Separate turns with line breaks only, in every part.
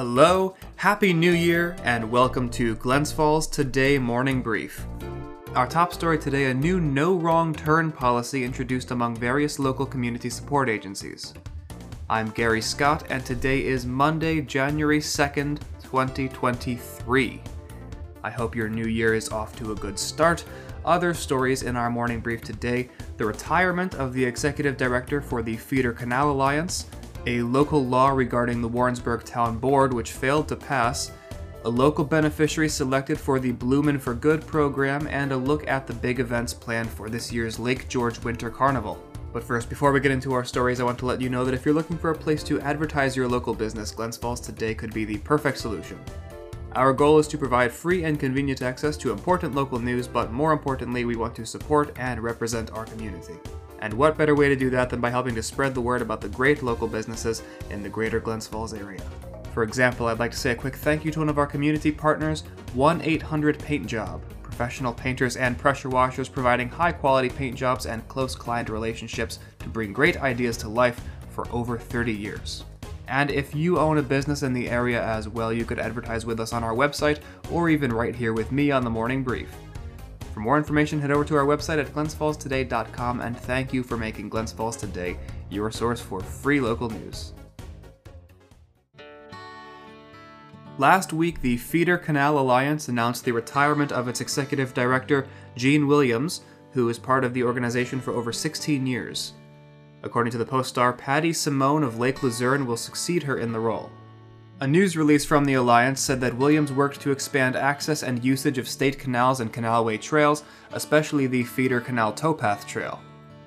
Hello, Happy New Year, and welcome to Glens Falls Today Morning Brief. Our top story today a new no wrong turn policy introduced among various local community support agencies. I'm Gary Scott, and today is Monday, January 2nd, 2023. I hope your new year is off to a good start. Other stories in our morning brief today the retirement of the executive director for the Feeder Canal Alliance, a local law regarding the Warrensburg Town Board which failed to pass, a local beneficiary selected for the Bloomin' for Good program, and a look at the big events planned for this year's Lake George Winter Carnival. But first, before we get into our stories, I want to let you know that if you're looking for a place to advertise your local business, Glens Falls Today could be the perfect solution. Our goal is to provide free and convenient access to important local news, but more importantly, we want to support and represent our community. And what better way to do that than by helping to spread the word about the great local businesses in the greater Glens Falls area? For example, I'd like to say a quick thank you to one of our community partners, 1 800 Paint Job, professional painters and pressure washers providing high quality paint jobs and close client relationships to bring great ideas to life for over 30 years. And if you own a business in the area as well, you could advertise with us on our website or even right here with me on the morning brief. For more information, head over to our website at glensfallstoday.com and thank you for making Glens Falls Today your source for free local news. Last week, the Feeder Canal Alliance announced the retirement of its executive director, Gene Williams, who was part of the organization for over 16 years. According to the Post Star, Patty Simone of Lake Luzerne will succeed her in the role. A news release from the Alliance said that Williams worked to expand access and usage of state canals and canalway trails, especially the Feeder Canal Towpath Trail.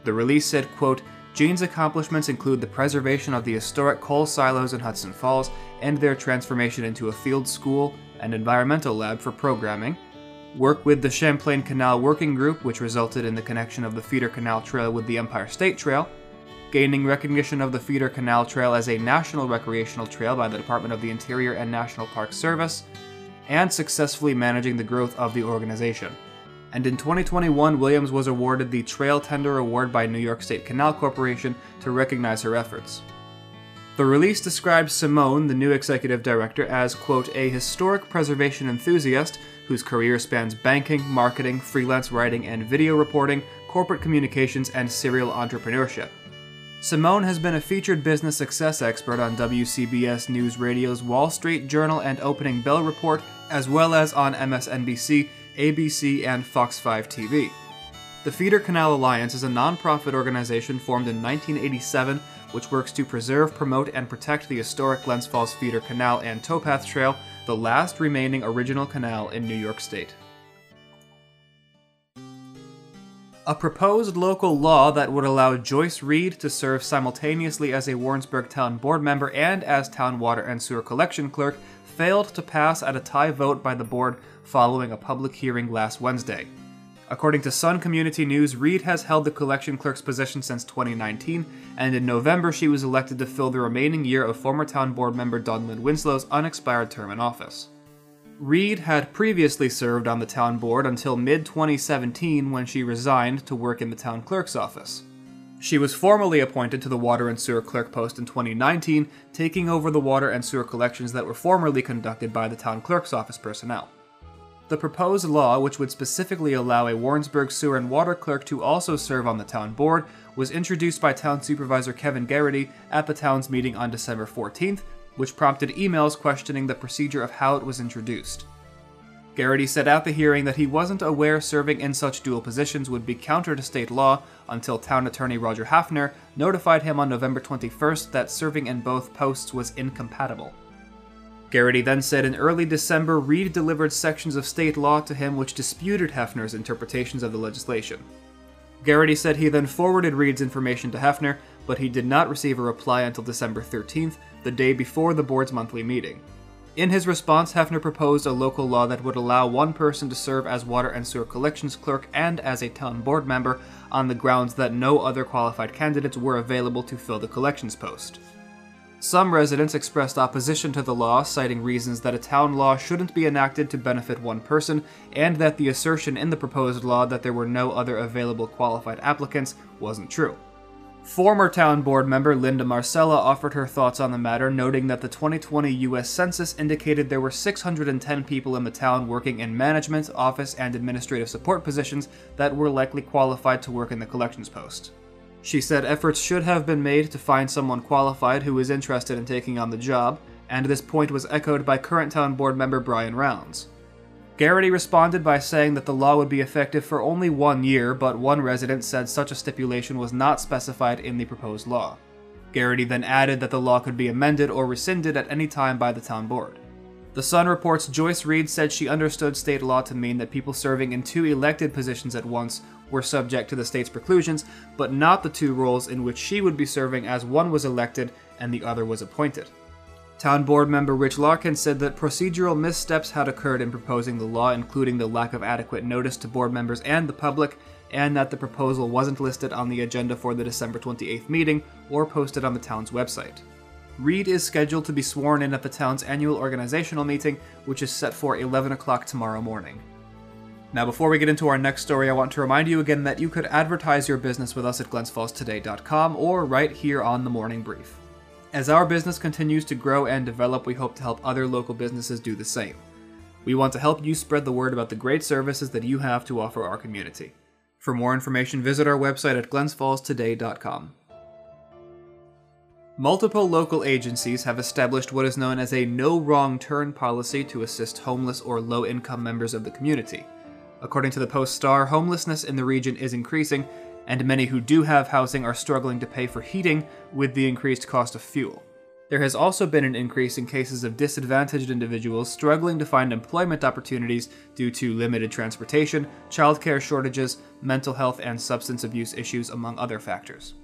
The release said, quote, Gene's accomplishments include the preservation of the historic coal silos in Hudson Falls and their transformation into a field school and environmental lab for programming, work with the Champlain Canal Working Group, which resulted in the connection of the Feeder Canal Trail with the Empire State Trail, gaining recognition of the Feeder Canal Trail as a national recreational trail by the Department of the Interior and National Park Service, and successfully managing the growth of the organization and in 2021, Williams was awarded the Trail Tender Award by New York State Canal Corporation to recognize her efforts. The release describes Simone, the new executive director, as, quote, a historic preservation enthusiast whose career spans banking, marketing, freelance writing and video reporting, corporate communications, and serial entrepreneurship. Simone has been a featured business success expert on WCBS News Radio's Wall Street Journal and Opening Bell Report, as well as on MSNBC ABC, and Fox 5 TV. The Feeder Canal Alliance is a nonprofit organization formed in 1987 which works to preserve, promote, and protect the historic Glens Falls Feeder Canal and Towpath Trail, the last remaining original canal in New York State. A proposed local law that would allow Joyce Reed to serve simultaneously as a Warrensburg Town Board member and as Town Water and Sewer Collection Clerk failed to pass at a tie vote by the board following a public hearing last Wednesday. According to Sun Community News, Reed has held the collection clerk's position since 2019, and in November she was elected to fill the remaining year of former town board member Donlin Winslow's unexpired term in office. Reed had previously served on the town board until mid 2017 when she resigned to work in the town clerk's office. She was formally appointed to the water and sewer clerk post in 2019, taking over the water and sewer collections that were formerly conducted by the town clerk's office personnel. The proposed law, which would specifically allow a Warrensburg sewer and water clerk to also serve on the town board, was introduced by Town Supervisor Kevin Garrity at the town's meeting on December 14th, which prompted emails questioning the procedure of how it was introduced. Garrity said at the hearing that he wasn't aware serving in such dual positions would be counter to state law until town attorney Roger Hafner notified him on November 21st that serving in both posts was incompatible. Garrity then said in early December Reed delivered sections of state law to him which disputed Hafner's interpretations of the legislation. Garrity said he then forwarded Reed's information to Hafner, but he did not receive a reply until December 13th, the day before the board's monthly meeting. In his response, Hafner proposed a local law that would allow one person to serve as water and sewer collections clerk and as a town board member on the grounds that no other qualified candidates were available to fill the collections post. Some residents expressed opposition to the law, citing reasons that a town law shouldn't be enacted to benefit one person, and that the assertion in the proposed law that there were no other available qualified applicants wasn't true. Former town board member Linda Marcella offered her thoughts on the matter, noting that the 2020 US Census indicated there were 610 people in the town working in management, office, and administrative support positions that were likely qualified to work in the collections post. She said efforts should have been made to find someone qualified who is interested in taking on the job, and this point was echoed by current town board member Brian Rounds. Garrity responded by saying that the law would be effective for only one year, but one resident said such a stipulation was not specified in the proposed law. Garrity then added that the law could be amended or rescinded at any time by the town board. The Sun reports Joyce Reed said she understood state law to mean that people serving in two elected positions at once were subject to the state's preclusions, but not the two roles in which she would be serving as one was elected and the other was appointed. Town board member Rich Larkin said that procedural missteps had occurred in proposing the law, including the lack of adequate notice to board members and the public, and that the proposal wasn't listed on the agenda for the December 28th meeting or posted on the town's website. Reed is scheduled to be sworn in at the town's annual organizational meeting, which is set for 11 o'clock tomorrow morning. Now, before we get into our next story, I want to remind you again that you could advertise your business with us at glensfallstoday.com or right here on the Morning Brief. As our business continues to grow and develop, we hope to help other local businesses do the same. We want to help you spread the word about the great services that you have to offer our community. For more information, visit our website at glensfallstoday.com. Multiple local agencies have established what is known as a no wrong turn policy to assist homeless or low income members of the community. According to the Post Star, homelessness in the region is increasing, and many who do have housing are struggling to pay for heating with the increased cost of fuel. There has also been an increase in cases of disadvantaged individuals struggling to find employment opportunities due to limited transportation, childcare shortages, mental health and substance abuse issues, among other factors.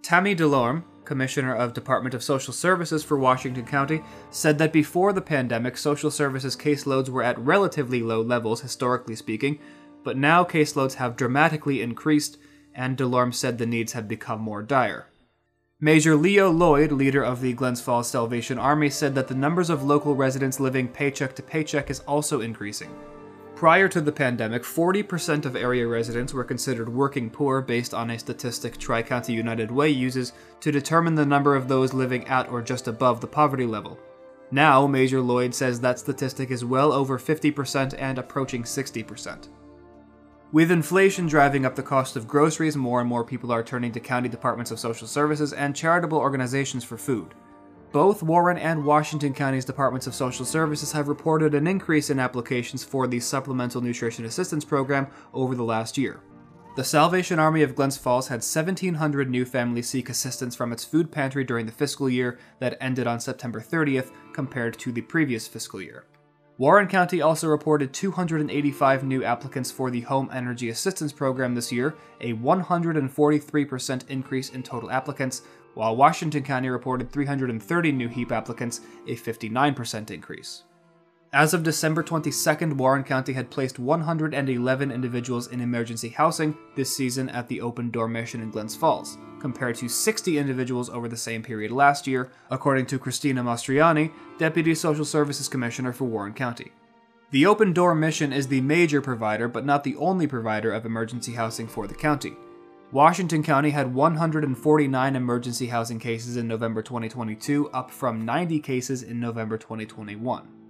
Tammy Delorme, Commissioner of Department of Social Services for Washington County, said that before the pandemic, social services caseloads were at relatively low levels, historically speaking, but now caseloads have dramatically increased and Delorme said the needs have become more dire. Major Leo Lloyd, leader of the Glens Falls Salvation Army, said that the numbers of local residents living paycheck to paycheck is also increasing. Prior to the pandemic, 40% of area residents were considered working poor based on a statistic Tri County United Way uses to determine the number of those living at or just above the poverty level. Now, Major Lloyd says that statistic is well over 50% and approaching 60%. With inflation driving up the cost of groceries, more and more people are turning to county departments of social services and charitable organizations for food. Both Warren and Washington County's Departments of Social Services have reported an increase in applications for the Supplemental Nutrition Assistance Program over the last year. The Salvation Army of Glens Falls had 1,700 new families seek assistance from its food pantry during the fiscal year that ended on September 30th compared to the previous fiscal year. Warren County also reported 285 new applicants for the Home Energy Assistance Program this year, a 143% increase in total applicants, while Washington County reported 330 new HEAP applicants, a 59% increase. As of December 22nd, Warren County had placed 111 individuals in emergency housing this season at the Open Door Mission in Glens Falls compared to 60 individuals over the same period last year, according to Christina Mastriani, Deputy Social Services Commissioner for Warren County. The Open Door Mission is the major provider, but not the only provider of emergency housing for the county. Washington County had 149 emergency housing cases in November 2022, up from 90 cases in November 2021.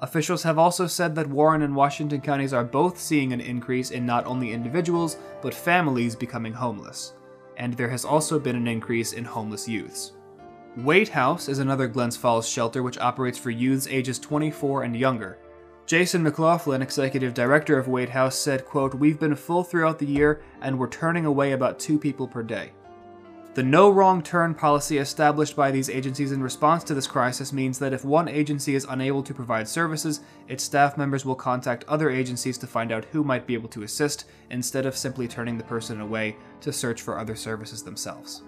Officials have also said that Warren and Washington counties are both seeing an increase in not only individuals, but families becoming homeless and there has also been an increase in homeless youths. Waite House is another Glens Falls shelter which operates for youths ages 24 and younger. Jason McLaughlin, executive director of Waite House, said, quote, We've been full throughout the year and we're turning away about two people per day. The no wrong turn policy established by these agencies in response to this crisis means that if one agency is unable to provide services, its staff members will contact other agencies to find out who might be able to assist, instead of simply turning the person away to search for other services themselves.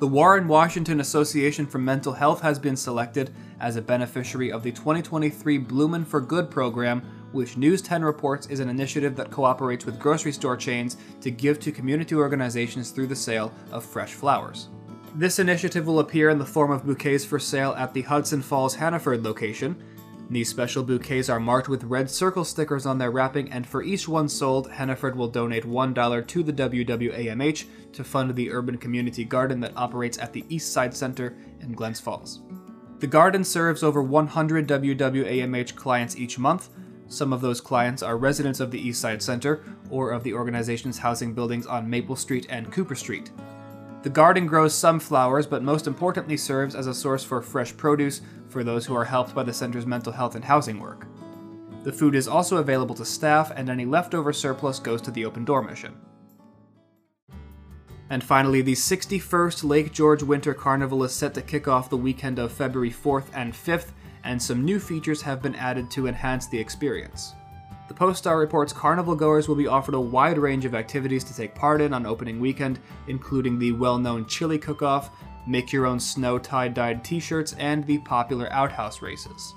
The Warren Washington Association for Mental Health has been selected as a beneficiary of the 2023 Bloomin' for Good program which News 10 reports is an initiative that cooperates with grocery store chains to give to community organizations through the sale of fresh flowers. This initiative will appear in the form of bouquets for sale at the Hudson Falls Hannaford location. These special bouquets are marked with red circle stickers on their wrapping, and for each one sold, Hannaford will donate $1 to the WWAMH to fund the urban community garden that operates at the East Side Center in Glens Falls. The garden serves over 100 WWAMH clients each month. Some of those clients are residents of the East Side Center or of the organization's housing buildings on Maple Street and Cooper Street. The garden grows some flowers, but most importantly serves as a source for fresh produce for those who are helped by the center's mental health and housing work. The food is also available to staff, and any leftover surplus goes to the Open Door mission. And finally, the 61st Lake George Winter Carnival is set to kick off the weekend of February 4th and 5th, and some new features have been added to enhance the experience. The Post Star reports carnival goers will be offered a wide range of activities to take part in on opening weekend, including the well known chili cook off, make your own snow tie dyed t shirts, and the popular outhouse races.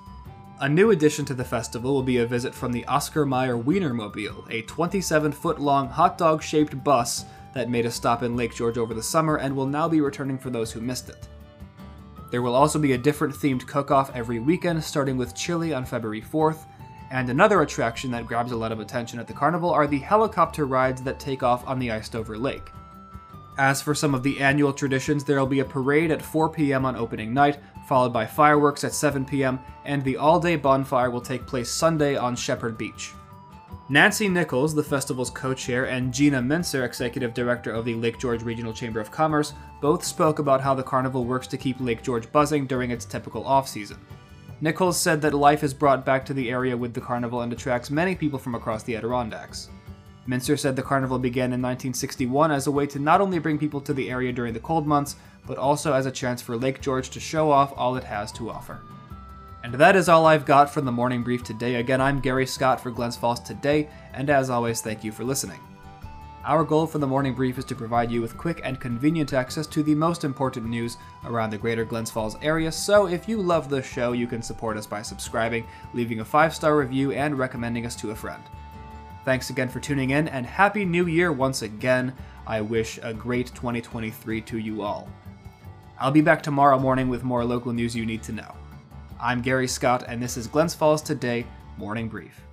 A new addition to the festival will be a visit from the Oscar Mayer Wienermobile, a 27 foot long hot dog shaped bus that made a stop in Lake George over the summer and will now be returning for those who missed it. There will also be a different themed cook off every weekend, starting with chili on February 4th and another attraction that grabs a lot of attention at the carnival are the helicopter rides that take off on the iced over lake. As for some of the annual traditions, there will be a parade at 4 p.m. on opening night, followed by fireworks at 7 p.m., and the all day bonfire will take place Sunday on Shepard Beach. Nancy Nichols, the festival's co chair, and Gina Mintzer, executive director of the Lake George Regional Chamber of Commerce, both spoke about how the carnival works to keep Lake George buzzing during its typical off season. Nichols said that life is brought back to the area with the carnival and attracts many people from across the Adirondacks. Mintzer said the carnival began in 1961 as a way to not only bring people to the area during the cold months, but also as a chance for Lake George to show off all it has to offer. And that is all I've got from the morning brief today. Again, I'm Gary Scott for Glens Falls Today, and as always, thank you for listening. Our goal for the morning brief is to provide you with quick and convenient access to the most important news around the greater Glens Falls area, so if you love the show, you can support us by subscribing, leaving a five star review, and recommending us to a friend. Thanks again for tuning in, and Happy New Year once again. I wish a great 2023 to you all. I'll be back tomorrow morning with more local news you need to know. I'm Gary Scott, and this is Glens Falls Today Morning Brief.